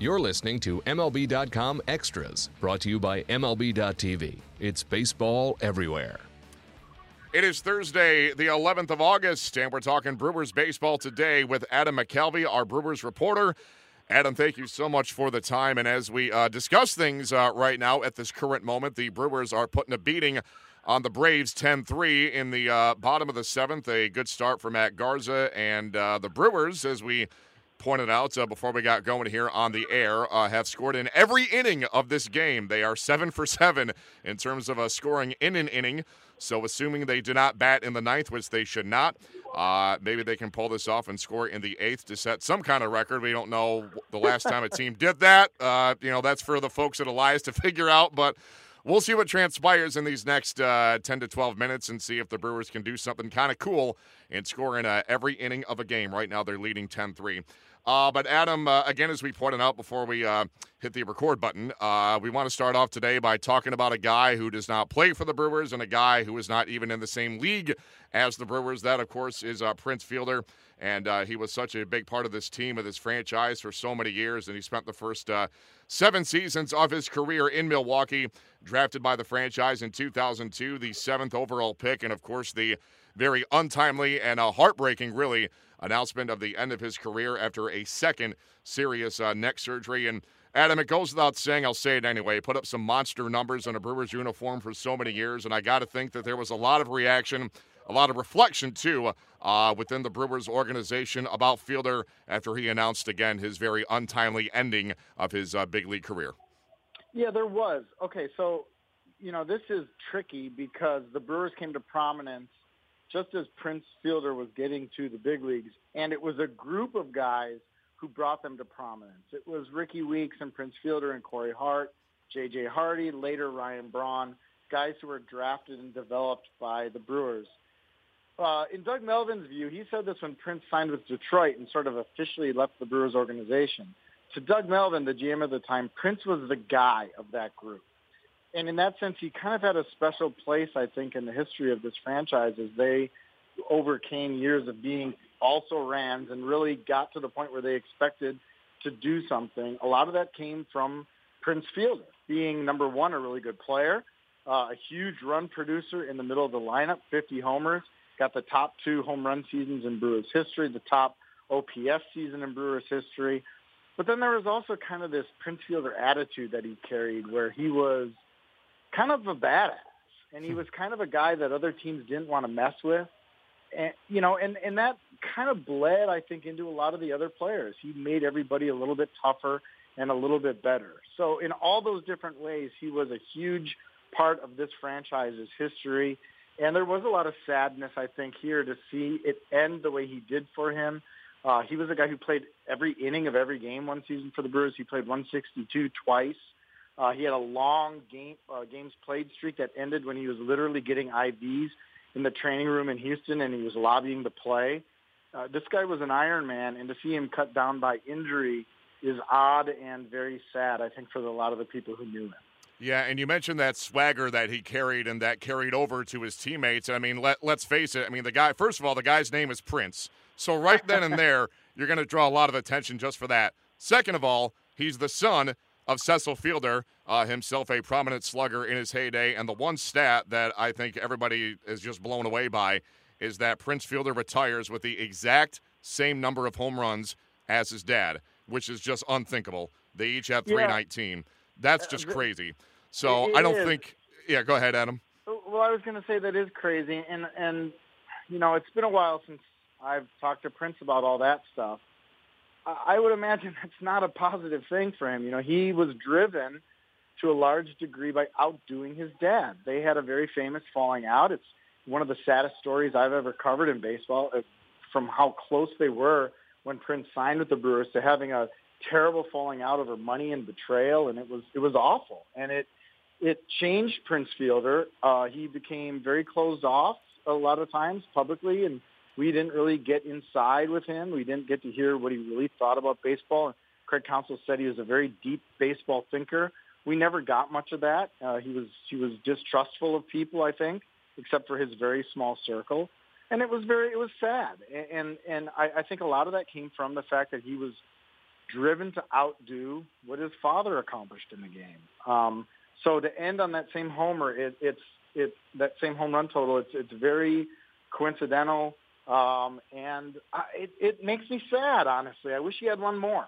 You're listening to MLB.com Extras, brought to you by MLB.tv. It's baseball everywhere. It is Thursday, the 11th of August, and we're talking Brewers baseball today with Adam McCalvy, our Brewers reporter. Adam, thank you so much for the time. And as we uh, discuss things uh, right now at this current moment, the Brewers are putting a beating on the Braves 10 3 in the uh, bottom of the seventh. A good start for Matt Garza and uh, the Brewers, as we pointed out uh, before we got going here on the air, uh, have scored in every inning of this game. They are seven for seven in terms of uh, scoring in an inning. So, assuming they do not bat in the ninth, which they should not, uh, maybe they can pull this off and score in the eighth to set some kind of record. We don't know the last time a team did that. Uh, you know, that's for the folks at Elias to figure out. But we'll see what transpires in these next uh, 10 to 12 minutes and see if the Brewers can do something kind of cool and score in uh, every inning of a game. Right now, they're leading 10 3. Uh, but Adam, uh, again, as we pointed out before we uh, hit the record button, uh, we want to start off today by talking about a guy who does not play for the Brewers and a guy who is not even in the same league as the Brewers. That, of course, is uh, Prince Fielder, and uh, he was such a big part of this team, of this franchise for so many years, and he spent the first seven seasons of his career in Milwaukee, drafted by the franchise in 2002, the seventh overall pick, and of course the very untimely and heartbreaking, really announcement of the end of his career after a second serious uh, neck surgery. And Adam, it goes without saying, I'll say it anyway. Put up some monster numbers in a Brewers uniform for so many years, and I got to think that there was a lot of reaction, a lot of reflection too, uh, within the Brewers organization about Fielder after he announced again his very untimely ending of his uh, big league career. Yeah, there was. Okay, so you know this is tricky because the Brewers came to prominence just as Prince Fielder was getting to the big leagues, and it was a group of guys who brought them to prominence. It was Rickie Weeks and Prince Fielder and Corey Hart, J.J. Hardy, later Ryan Braun, guys who were drafted and developed by the Brewers. Uh, in Doug Melvin's view, he said this when Prince signed with Detroit and sort of officially left the Brewers organization. To Doug Melvin, the GM at the time, Prince was the guy of that group and in that sense, he kind of had a special place, I think, in the history of this franchise as they overcame years of being also Rams and really got to the point where they expected to do something. A lot of that came from Prince Fielder being number one, a really good player, uh, a huge run producer in the middle of the lineup, 50 homers, got the top two home run seasons in Brewers history, the top OPS season in Brewers history. But then there was also kind of this Prince Fielder attitude that he carried where he was kind of a badass, and he hmm. was kind of a guy that other teams didn't want to mess with. And you know, and and that kind of bled, I think, into a lot of the other players. He made everybody a little bit tougher and a little bit better. So in all those different ways, he was a huge part of this franchise's history. And there was a lot of sadness, I think, here to see it end the way he did for him. Uh, he was a guy who played every inning of every game one season for the Brewers. He played 162 twice. Uh, he had a long game uh, games played streak that ended when he was literally getting IVs in the training room in Houston, and he was lobbying to play. Uh, this guy was an Iron Man, and to see him cut down by injury is odd and very sad. I think for a lot of the people who knew him. Yeah, and you mentioned that swagger that he carried and that carried over to his teammates. I mean, let, let's face it. I mean, the guy, first of all, the guy's name is Prince. So, right then and there, you're going to draw a lot of attention just for that. Second of all, he's the son of Cecil Fielder, uh, himself a prominent slugger in his heyday. And the one stat that I think everybody is just blown away by is that Prince Fielder retires with the exact same number of home runs as his dad, which is just unthinkable. They each have 319. Yeah. That's uh, just crazy. So I don't is. think. Yeah, go ahead, Adam. Well, I was going to say that is crazy, and and you know it's been a while since I've talked to Prince about all that stuff. I would imagine that's not a positive thing for him. You know, he was driven to a large degree by outdoing his dad. They had a very famous falling out. It's one of the saddest stories I've ever covered in baseball uh, from how close they were when Prince signed with the Brewers to having a terrible falling out over money and betrayal and it was it was awful and it it changed Prince Fielder. Uh, he became very closed off a lot of times publicly and we didn't really get inside with him. We didn't get to hear what he really thought about baseball. Craig Counsell said he was a very deep baseball thinker. We never got much of that. Uh, he was he was distrustful of people, I think, except for his very small circle, and it was very it was sad. And and I, I think a lot of that came from the fact that he was driven to outdo what his father accomplished in the game. Um, so to end on that same homer, it, it's it's that same home run total. It's it's very coincidental, um, and I, it it makes me sad. Honestly, I wish he had one more.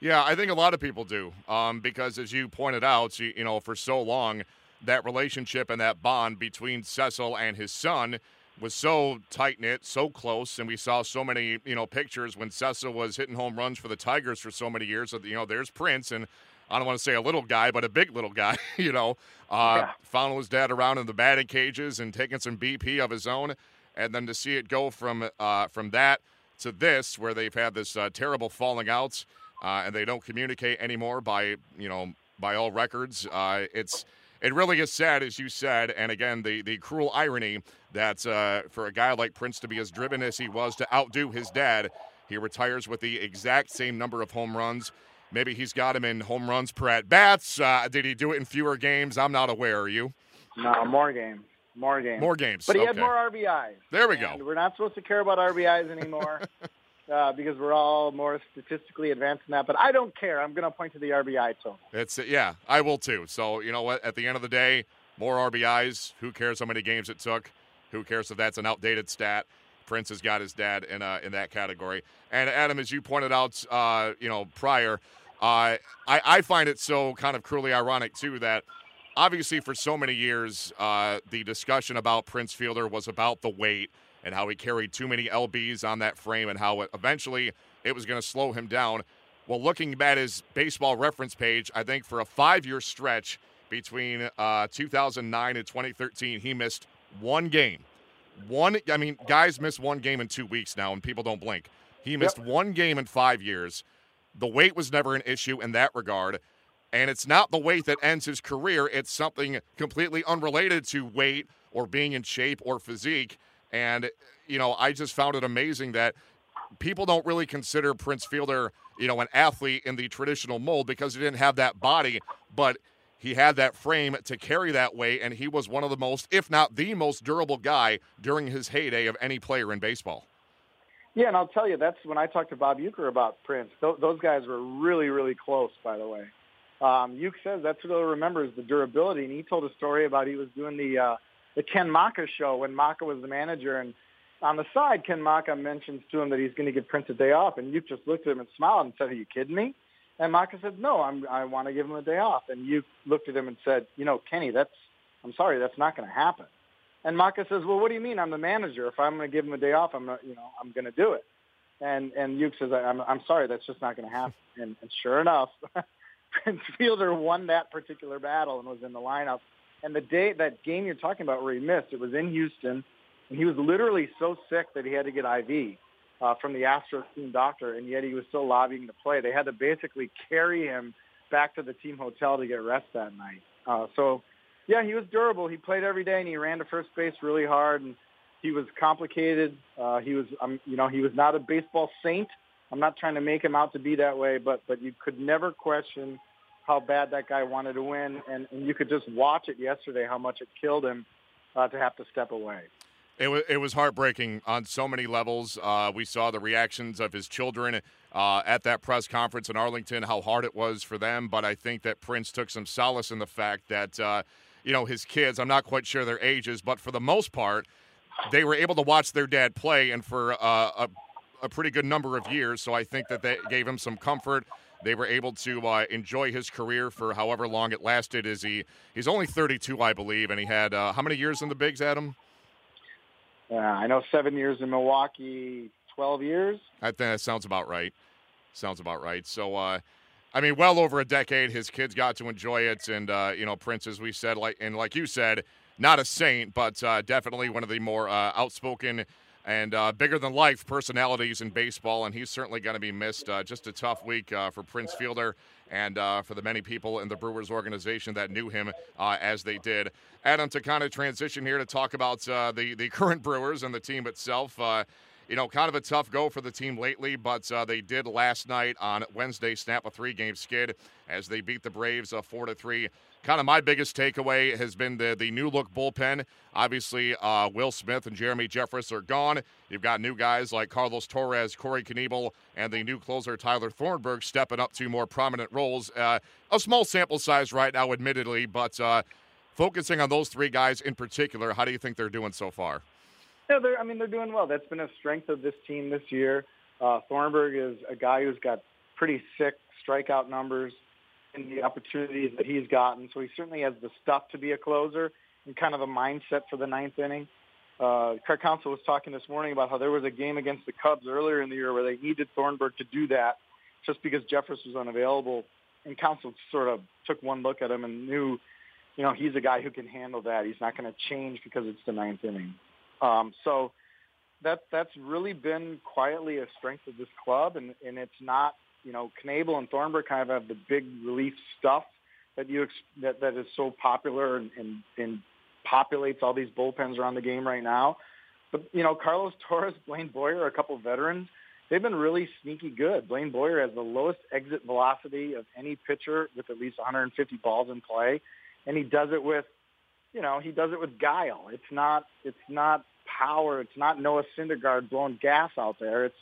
Yeah, I think a lot of people do, um, because as you pointed out, you, you know, for so long, that relationship and that bond between Cecil and his son was so tight knit, so close, and we saw so many, you know, pictures when Cecil was hitting home runs for the Tigers for so many years. That you know, there's Prince, and I don't want to say a little guy, but a big little guy, you know, uh, yeah. following his dad around in the batting cages and taking some BP of his own, and then to see it go from uh, from that to this, where they've had this uh, terrible falling outs, uh, and they don't communicate anymore by you know by all records. Uh, it's it really is sad, as you said, and again the the cruel irony that uh, for a guy like Prince to be as driven as he was to outdo his dad, he retires with the exact same number of home runs Maybe he's got him in home runs per at bats. Uh, did he do it in fewer games? I'm not aware. Are you? No, more games. More games. More games. But he okay. had more RBIs. There we go. We're not supposed to care about RBIs anymore uh, because we're all more statistically advanced than that. But I don't care. I'm going to point to the RBI total. It's yeah, I will too. So you know what? At the end of the day, more RBIs. Who cares how many games it took? Who cares if that's an outdated stat? Prince has got his dad in uh, in that category. And Adam, as you pointed out, uh, you know prior uh, I, I find it so kind of cruelly ironic, too, that obviously for so many years, uh, the discussion about Prince Fielder was about the weight and how he carried too many LBs on that frame and how it, eventually it was going to slow him down. Well, looking at his baseball reference page, I think for a five year stretch between uh, 2009 and 2013, he missed one game. One, I mean, guys miss one game in two weeks now, and people don't blink. He missed yep. one game in five years. The weight was never an issue in that regard. And it's not the weight that ends his career, it's something completely unrelated to weight or being in shape or physique. And, you know, I just found it amazing that people don't really consider Prince Fielder, you know, an athlete in the traditional mold because he didn't have that body, but he had that frame to carry that weight, and he was one of the most, if not the most durable guy during his heyday of any player in baseball. Yeah, and I'll tell you, that's when I talked to Bob Uecker about Prince. Th- those guys were really, really close, by the way. Um, Ueck says that's what he'll remember is the durability, and he told a story about he was doing the uh, the Ken Macha show when Macha was the manager, and on the side, Ken Macha mentions to him that he's going to give Prince a day off, and Ueck just looked at him and smiled and said, "Are you kidding me?" And Macha said, "No, I'm, I want to give him a day off." And Ueck looked at him and said, "You know, Kenny, that's I'm sorry, that's not going to happen." And Macha says, "Well, what do you mean? I'm the manager. If I'm going to give him a day off, I'm not, you know, I'm going to do it." And and Ueck says, "I'm I'm sorry, that's just not going to happen." And, and sure enough, Prince Fielder won that particular battle and was in the lineup. And the day that game you're talking about where he missed, it was in Houston, and he was literally so sick that he had to get IV uh, from the Astros team doctor, and yet he was still lobbying to play. They had to basically carry him back to the team hotel to get rest that night. Uh, so yeah, he was durable. He played every day and he ran to first base really hard. And he was complicated. Uh, he was, um, you know, he was not a baseball saint. I'm not trying to make him out to be that way, but but you could never question how bad that guy wanted to win, and, and you could just watch it yesterday how much it killed him uh, to have to step away. It was it was heartbreaking on so many levels. Uh, we saw the reactions of his children uh, at that press conference in Arlington, how hard it was for them. But I think that Prince took some solace in the fact that uh, you know, his kids. I'm not quite sure their ages, but for the most part, they were able to watch their dad play, and for uh, a, a pretty good number of years. So I think that that gave him some comfort. They were able to uh, enjoy his career for however long it lasted. Is he? He's only 32, I believe, and he had uh, how many years in the bigs, Adam? Yeah, I know seven years in Milwaukee, 12 years. I think that sounds about right. Sounds about right. So, uh, I mean, well over a decade, his kids got to enjoy it, and uh, you know, Prince, as we said, like and like you said, not a saint, but uh, definitely one of the more uh, outspoken and uh, bigger than life personalities in baseball, and he's certainly going to be missed. Uh, just a tough week uh, for Prince Fielder and for the many people in the Brewers organization that knew him as they did. Adam, to kind of transition here to talk about the the current Brewers and the team itself you know, kind of a tough go for the team lately, but uh, they did last night on Wednesday snap a three-game skid as they beat the Braves uh, four to three kind of my biggest takeaway has been the the new look bullpen. Obviously, uh, Will Smith and Jeremy Jeffress are gone. You've got new guys like Carlos Torres, Corey Knebel, and the new closer Tyler Thornburg stepping up to more prominent roles. Uh, a small sample size right now, admittedly, but uh, focusing on those three guys in particular, how do you think they're doing so far? Yeah, they're. I mean, they're doing well. That's been a strength of this team this year. Uh, Thornburg is a guy who's got pretty sick strikeout numbers in the opportunities that he's gotten. So he certainly has the stuff to be a closer and kind of a mindset for the ninth inning. Uh, Craig Counsell was talking this morning about how there was a game against the Cubs earlier in the year where they needed Thornburg to do that just because Jeffress was unavailable. And Counsell sort of took one look at him and knew, you know, he's a guy who can handle that. He's not going to change because it's the ninth inning. Um, so that that's really been quietly a strength of this club, and and it's not you know Knebel and Thornburg kind of have the big relief stuff that you that that is so popular and, and and populates all these bullpens around the game right now. But you know Carlos Torres, Blaine Boyer, a couple veterans, they've been really sneaky good. Blaine Boyer has the lowest exit velocity of any pitcher with at least 150 balls in play, and he does it with you know, he does it with guile. It's not it's not power. It's not Noah Syndergaard blowing gas out there. It's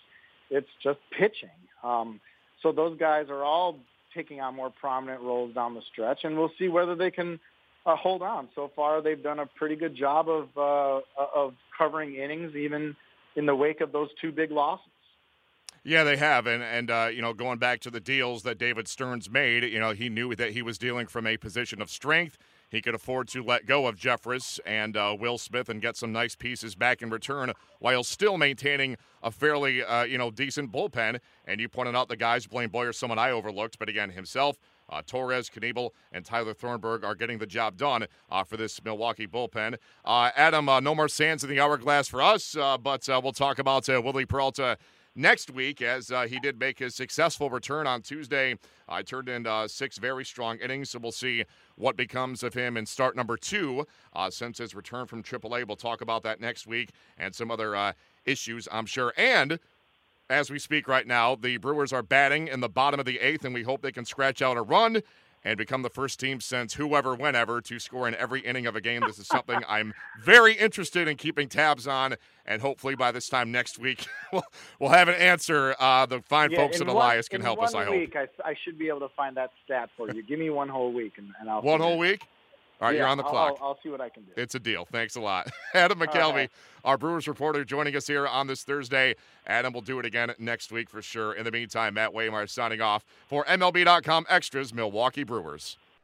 it's just pitching. Um, so those guys are all taking on more prominent roles down the stretch, and we'll see whether they can uh, hold on. So far, they've done a pretty good job of uh, of covering innings, even in the wake of those two big losses. Yeah, they have, and and uh, you know, going back to the deals that David Stearns made, you know, he knew that he was dealing from a position of strength. He could afford to let go of Jeffress and uh, Will Smith and get some nice pieces back in return while still maintaining a fairly, uh, you know, decent bullpen. And you pointed out the guys, Blaine Boyer, someone I overlooked, but again, himself, uh, Torres, Knebel, and Tyler Thornburg are getting the job done uh, for this Milwaukee bullpen. Uh, Adam, uh, no more sands in the hourglass for us, but we'll talk about Wily Peralta next week as uh, he did make his successful return on Tuesday. I turned in uh, six very strong innings, so we'll see what becomes of him in start number two uh, since his return from AAA. We'll talk about that next week and some other uh, issues, I'm sure. And as we speak right now, the Brewers are batting in the bottom of the eighth, and we hope they can scratch out a run and become the first team since whoever, whenever, to score in every inning of a game. This is something I'm very interested in keeping tabs on, and hopefully by this time next week, we'll, we'll have an answer. Uh, the fine yeah, folks at one, Elias can help us, I hope. Week, I, I, should be able to find that stat for you. Give me one whole week, and, and I'll. One whole week? All right, yeah, you're on the clock. I'll, I'll, see what I can do. It's a deal. Thanks a lot. Adam McCalvy, right. our Brewers reporter, joining us here on this Thursday. Adam will do it again next week for sure. In the meantime, Matt Waymire signing off for MLB.com Extras, Milwaukee Brewers.